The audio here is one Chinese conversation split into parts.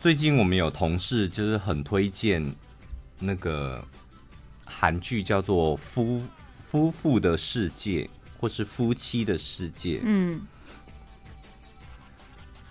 最近我们有同事就是很推荐那个韩剧，叫做《夫夫妇的世界》或是《夫妻的世界》。嗯，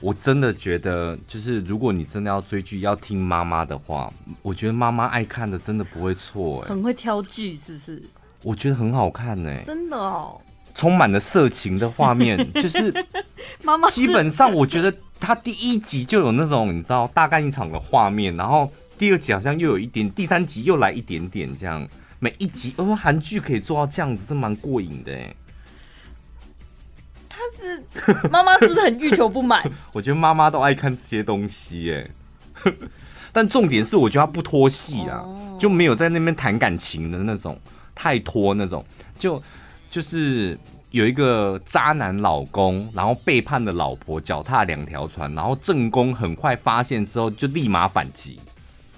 我真的觉得，就是如果你真的要追剧，要听妈妈的话，我觉得妈妈爱看的真的不会错。哎，很会挑剧，是不是？我觉得很好看呢，真的哦。充满了色情的画面，就是 妈妈基本上，我觉得他第一集就有那种你知道大干一场的画面，然后第二集好像又有一点，第三集又来一点点这样，每一集哦，韩剧可以做到这样子，是蛮过瘾的哎。他是妈妈是不是很欲求不满？我觉得妈妈都爱看这些东西哎，但重点是我觉得他不拖戏啊，就没有在那边谈感情的那种，太拖那种就。就是有一个渣男老公，然后背叛了老婆，脚踏两条船，然后正宫很快发现之后，就立马反击。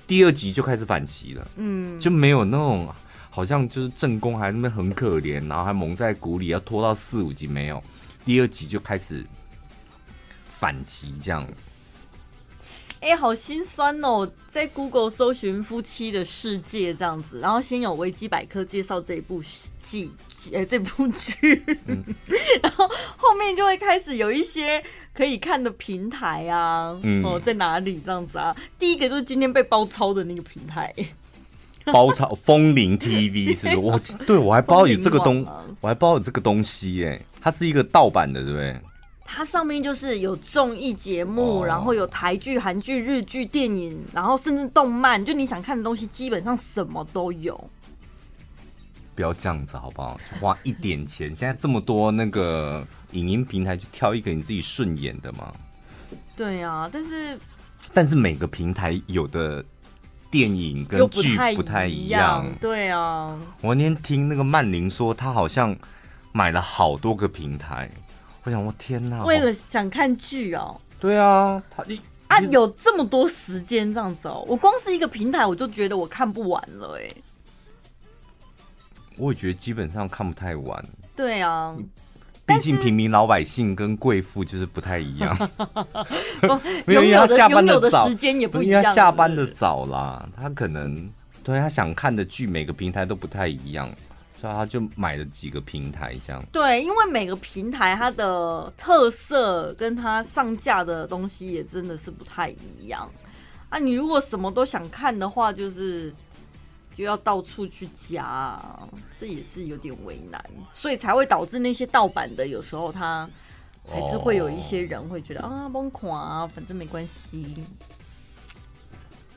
第二集就开始反击了，嗯，就没有那种好像就是正宫还那边很可怜，然后还蒙在鼓里，要拖到四五集没有，第二集就开始反击这样。哎、欸，好心酸哦！在 Google 搜寻《夫妻的世界》这样子，然后先有维基百科介绍这一部剧，呃、欸，这部剧，嗯、然后后面就会开始有一些可以看的平台啊，嗯、哦，在哪里这样子啊？第一个就是今天被包抄的那个平台，包抄 风铃 TV 是不是？我对我还不知道有这个东，我还不知道有这个东西哎、欸，它是一个盗版的，对不对？它上面就是有综艺节目，oh. 然后有台剧、韩剧、日剧、电影，然后甚至动漫，就你想看的东西，基本上什么都有。不要这样子好不好？花一点钱，现在这么多那个影音平台，去挑一个你自己顺眼的嘛。对啊，但是但是每个平台有的电影跟剧不太一样。对啊，我那天听那个曼玲说，她好像买了好多个平台。我想，我天哪！为了想看剧哦。对啊，他你啊，有这么多时间这样子哦。我光是一个平台，我就觉得我看不完了哎。我也觉得基本上看不太完。对啊，毕竟平民老百姓跟贵妇就是不太一样。没有，因为他下班的时间也不一样。因为他下班的早啦，他可能对他想看的剧，每个平台都不太一样。所以他就买了几个平台，这样。对，因为每个平台它的特色跟它上架的东西也真的是不太一样啊。你如果什么都想看的话，就是就要到处去加，这也是有点为难，所以才会导致那些盗版的有时候他还是会有一些人会觉得、啊，崩垮啊，反正没关系。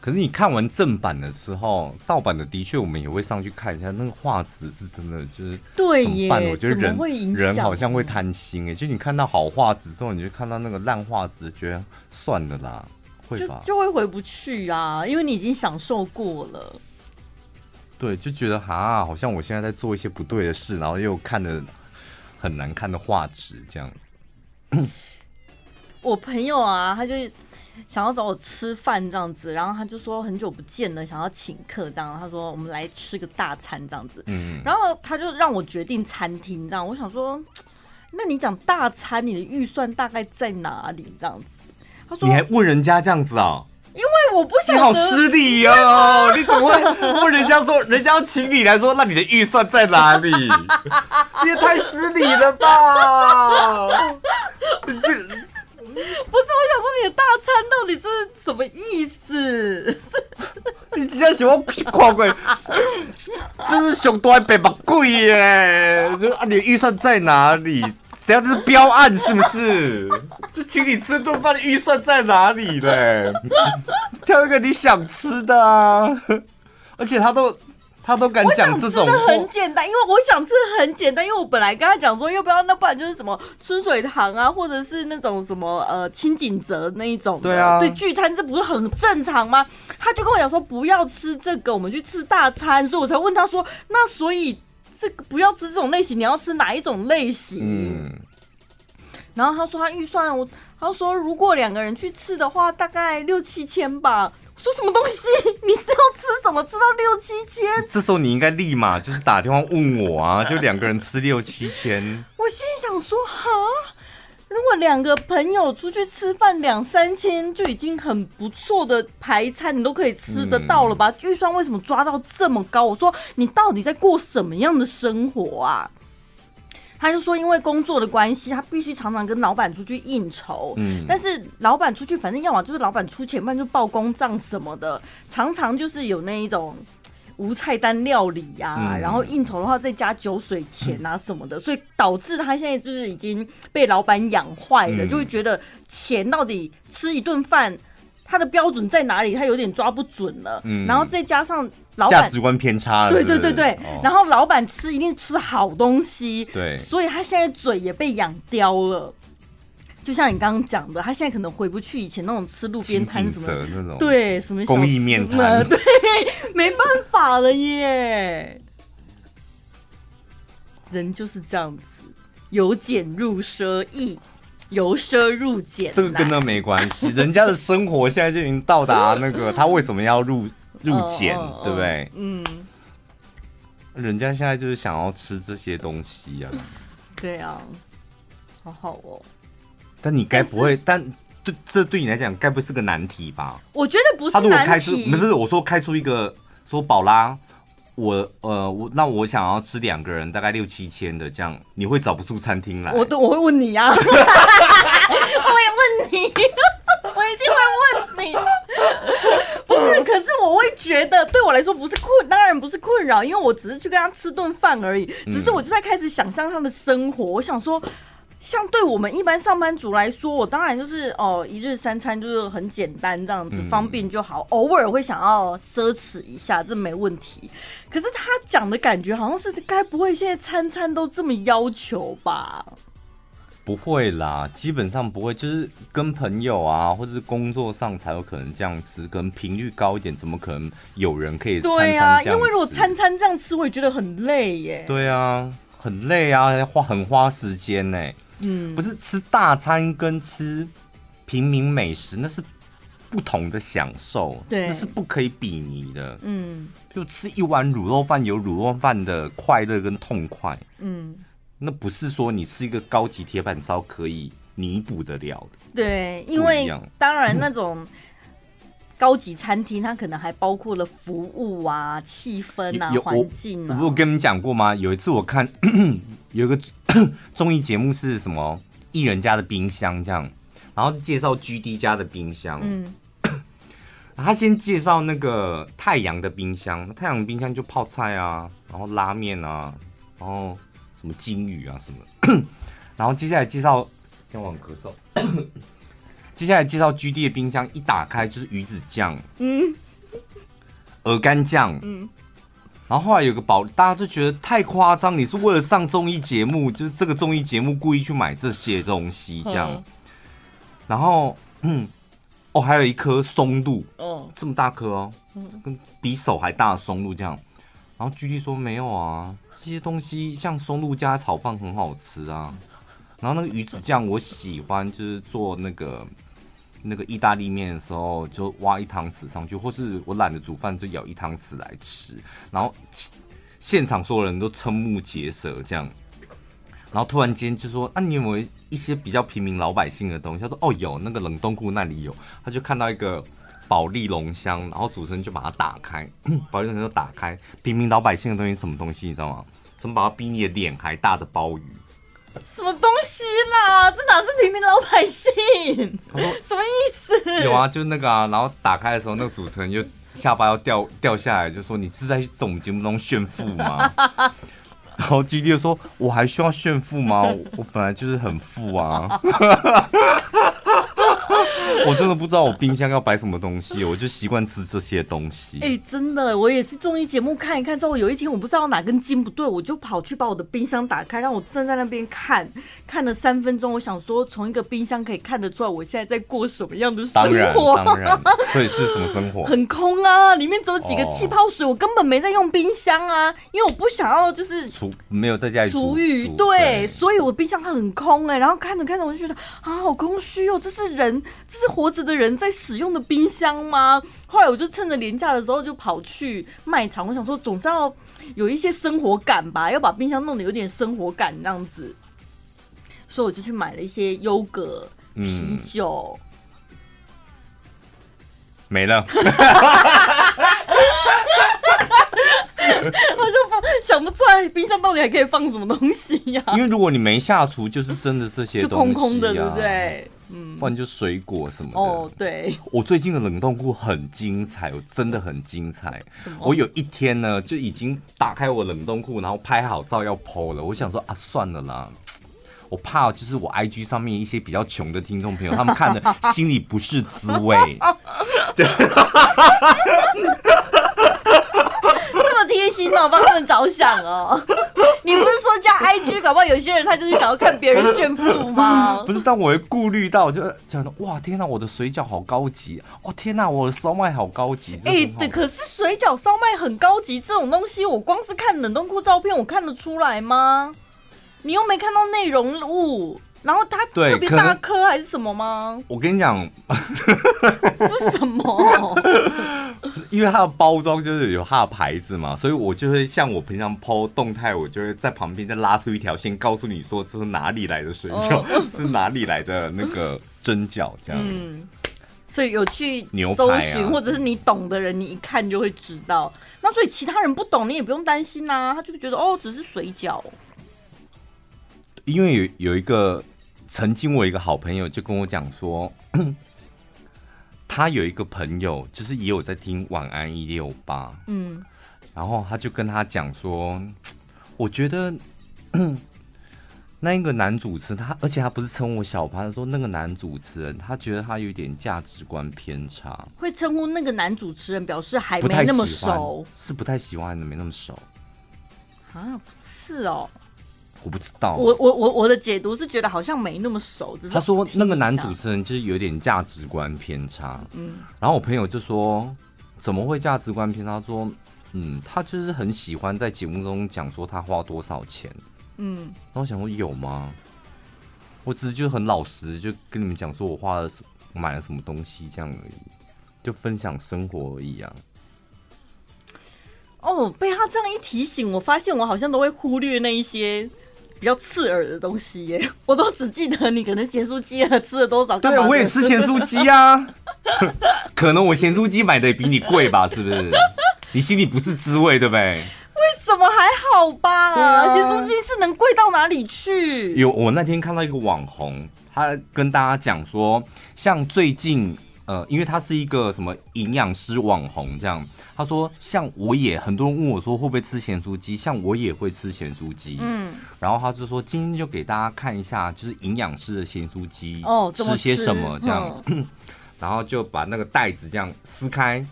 可是你看完正版的时候，盗版的的确我们也会上去看一下，那个画质是真的就是对怎么办？我觉得人人好像会贪心哎，就你看到好画质之后，你就看到那个烂画质，觉得算了啦，会吧？就就会回不去啊，因为你已经享受过了。对，就觉得哈，好像我现在在做一些不对的事，然后又看的很难看的画质这样。我朋友啊，他就。想要找我吃饭这样子，然后他就说很久不见了，想要请客这样。他说我们来吃个大餐这样子，嗯，然后他就让我决定餐厅这样。我想说，那你讲大餐，你的预算大概在哪里这样子？他说你还问人家这样子啊？因为我不想。你好失礼哦！你怎么会问人家说，人家要请你来说，那你的预算在哪里？你也太失礼了吧！你这。不是，我想说你的大餐到底是什么意思？你只要喜欢看过，就是熊多还白把贵耶！就啊，你的预算在哪里？等下这是标案是不是？就请你吃顿饭的预算在哪里嘞？挑一个你想吃的啊！而且他都。他都敢讲这种，很简单，因为我想吃很简单，因为我本来跟他讲说，要不要那不然就是什么春水堂啊，或者是那种什么呃清景泽那一种，对啊，对聚餐这不是很正常吗？他就跟我讲说不要吃这个，我们去吃大餐，所以我才问他说，那所以这个不要吃这种类型，你要吃哪一种类型？嗯，然后他说他预算我，他说如果两个人去吃的话，大概六七千吧。说什么东西？你是要吃什么？吃到六七千？这时候你应该立马就是打电话问我啊！就两个人吃六七千。我心想说，哈，如果两个朋友出去吃饭两三千就已经很不错的排餐，你都可以吃得到了吧？预、嗯、算为什么抓到这么高？我说你到底在过什么样的生活啊？他就说因为工作的关系，他必须常常跟老板出去应酬。嗯，但是老板出去，反正要么就是老板出钱，不然就报公账什么的，常常就是有那一种。无菜单料理呀、啊，嗯、然后应酬的话再加酒水钱啊什么的，嗯、所以导致他现在就是已经被老板养坏了，嗯、就会觉得钱到底吃一顿饭，他的标准在哪里，他有点抓不准了。嗯，然后再加上老板价值观偏差了，对对对对，哦、然后老板吃一定吃好东西，对，所以他现在嘴也被养刁了。就像你刚刚讲的，他现在可能回不去以前那种吃路边摊什么那种，对，什么公益面摊，对，没办法了耶。人就是这样子，由俭入奢易，由奢入俭。这个跟那没关系，人家的生活现在就已经到达那个，他为什么要入入俭，对不对？嗯，人家现在就是想要吃这些东西呀。对啊，好好哦。但你该不会？但，对这对你来讲，该不会是个难题吧？我觉得不是难题。他如果开出，不是我说开出一个说宝拉，我呃我那我想要吃两个人大概六七千的这样，你会找不出餐厅来？我都我会问你呀、啊，我也问你，我一定会问你。不是，可是我会觉得对我来说不是困，当然不是困扰，因为我只是去跟他吃顿饭而已。只是我就在开始想象他的生活，我想说。像对我们一般上班族来说，我当然就是哦，一日三餐就是很简单这样子，方便就好。偶尔会想要奢侈一下，这没问题。可是他讲的感觉好像是，该不会现在餐餐都这么要求吧？不会啦，基本上不会，就是跟朋友啊，或者是工作上才有可能这样吃，可能频率高一点，怎么可能有人可以？对啊，因为如果餐餐这样吃，我也觉得很累耶。对啊，很累啊，花很花时间呢。嗯，不是吃大餐跟吃平民美食，那是不同的享受，对，那是不可以比拟的。嗯，就吃一碗卤肉饭有卤肉饭的快乐跟痛快，嗯，那不是说你吃一个高级铁板烧可以弥补得了的。对，因为当然那种高级餐厅，它可能还包括了服务啊、气氛啊、环境啊。我不跟你们讲过吗？有一次我看 有一个。综艺节目是什么？艺人家的冰箱这样，然后介绍 GD 家的冰箱。嗯，他先介绍那个太阳的冰箱，太阳冰箱就泡菜啊，然后拉面啊，然后什么金鱼啊什么。然后接下来介绍，先往咳嗽。接下来介绍 GD 的冰箱，一打开就是鱼子酱，嗯，鹅肝酱，嗯。然后后来有个宝，大家都觉得太夸张。你是为了上综艺节目，就是这个综艺节目故意去买这些东西这样。然后，嗯，哦，还有一颗松露，哦，这么大颗哦，跟比手还大的松露这样。然后居弟说没有啊，这些东西像松露加炒饭很好吃啊。然后那个鱼子酱我喜欢，就是做那个。那个意大利面的时候，就挖一汤匙上去，或是我懒得煮饭，就舀一汤匙来吃。然后现场所有人都瞠目结舌，这样。然后突然间就说：“啊，你有没有一些比较平民老百姓的东西？”他说：“哦，有，那个冷冻库那里有。”他就看到一个保利龙箱，然后主持人就把它打开，保利龙箱就打开，平民老百姓的东西什么东西？你知道吗？怎么把它比你的脸还大的鲍鱼？什么东西啦？这哪是平民老百姓？说什么意思？有啊，就是那个啊。然后打开的时候，那个主持人就下巴要掉掉下来，就说：“你是在这种节目中炫富吗？” 然后 GD 就说：“我还需要炫富吗？我，我本来就是很富啊。” 我真的不知道我冰箱要摆什么东西，我就习惯吃这些东西。哎、欸，真的，我也是综艺节目看一看之后，有一天我不知道哪根筋不对，我就跑去把我的冰箱打开，让我站在那边看，看了三分钟。我想说，从一个冰箱可以看得出来，我现在在过什么样的生活？当然，当然，所以是什么生活？很空啊，里面只有几个气泡水，我根本没在用冰箱啊，因为我不想要就是厨没有在家里厨余，对，对所以我冰箱它很空哎、欸，然后看着看着我就觉得啊，好空虚哦，这是人，这是。活着的人在使用的冰箱吗？后来我就趁着廉价的时候就跑去卖场，我想说总是要有一些生活感吧，要把冰箱弄得有点生活感这样子。所以我就去买了一些优格、啤酒，嗯、没了。我就放想不出来冰箱到底还可以放什么东西呀、啊？因为如果你没下厨，就是真的这些东西、啊、就空空的，对不对？嗯，不然就水果什么的。哦，对。我最近的冷冻库很精彩，我真的很精彩。我有一天呢，就已经打开我冷冻库，然后拍好照要 PO 了。我想说啊，算了啦，我怕就是我 IG 上面一些比较穷的听众朋友，他们看的 心里不是滋味。这么贴心哦，帮他们着想哦。你不是 IG，搞不好有些人他就是想要看别人炫富吗？不是，但我会顾虑到，就想到哇，天哪，我的水饺好高级哦，天哪，我的烧麦好高级。哎、欸，对，可是水饺、烧麦很高级，这种东西我光是看冷冻库照片，我看得出来吗？你又没看到内容物。然后它特别大颗还是什么吗？我跟你讲？因为它的包装就是有它的牌子嘛，所以我就会像我平常 PO 动态，我就会在旁边再拉出一条线，告诉你说这是哪里来的水饺，哦、是哪里来的那个蒸饺这样。嗯，所以有去搜寻、啊、或者是你懂的人，你一看就会知道。那所以其他人不懂，你也不用担心呐、啊，他就觉得哦，只是水饺。因为有有一个。曾经我一个好朋友就跟我讲说，他有一个朋友就是也有在听晚安一六八，嗯，然后他就跟他讲说，我觉得 那一个男主持人他，而且他不是称我小潘，他说那个男主持人他觉得他有点价值观偏差，会称呼那个男主持人表示还没那么熟，是不太喜欢还没那么熟啊？是哦。我不知道，我我我我的解读是觉得好像没那么熟。他说那个男主持人就是有点价值观偏差，嗯，然后我朋友就说怎么会价值观偏差？他说嗯，他就是很喜欢在节目中讲说他花多少钱，嗯，然后我想说有吗？我只是就很老实就跟你们讲说我花了买了什么东西这样而已，就分享生活而已啊。哦，被他这样一提醒，我发现我好像都会忽略那一些。比较刺耳的东西耶，我都只记得你可能咸酥鸡啊吃了多少。对，我也吃咸酥鸡啊。可能我咸酥鸡买的比你贵吧，是不是？你心里不是滋味，对不对？为什么还好吧？咸酥鸡是能贵到哪里去？有，我那天看到一个网红，他跟大家讲说，像最近。呃，因为他是一个什么营养师网红这样，他说像我也很多人问我说会不会吃咸酥鸡，像我也会吃咸酥鸡，嗯，然后他就说今天就给大家看一下，就是营养师的咸酥鸡哦，吃些什么这样，嗯、然后就把那个袋子这样撕开，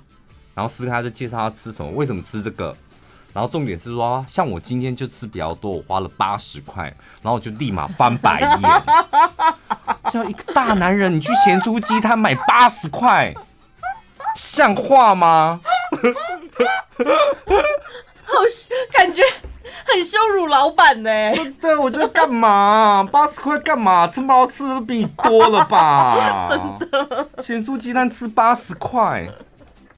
然后撕开就介绍他吃什么，为什么吃这个。然后重点是说，像我今天就吃比较多，我花了八十块，然后我就立马翻白眼。叫一个大男人，你去咸酥鸡摊买八十块，像话吗？好，感觉很羞辱老板呢。真的，我觉得干嘛？八十块干嘛？吃猫吃的比你多了吧？真的，咸酥鸡摊吃八十块。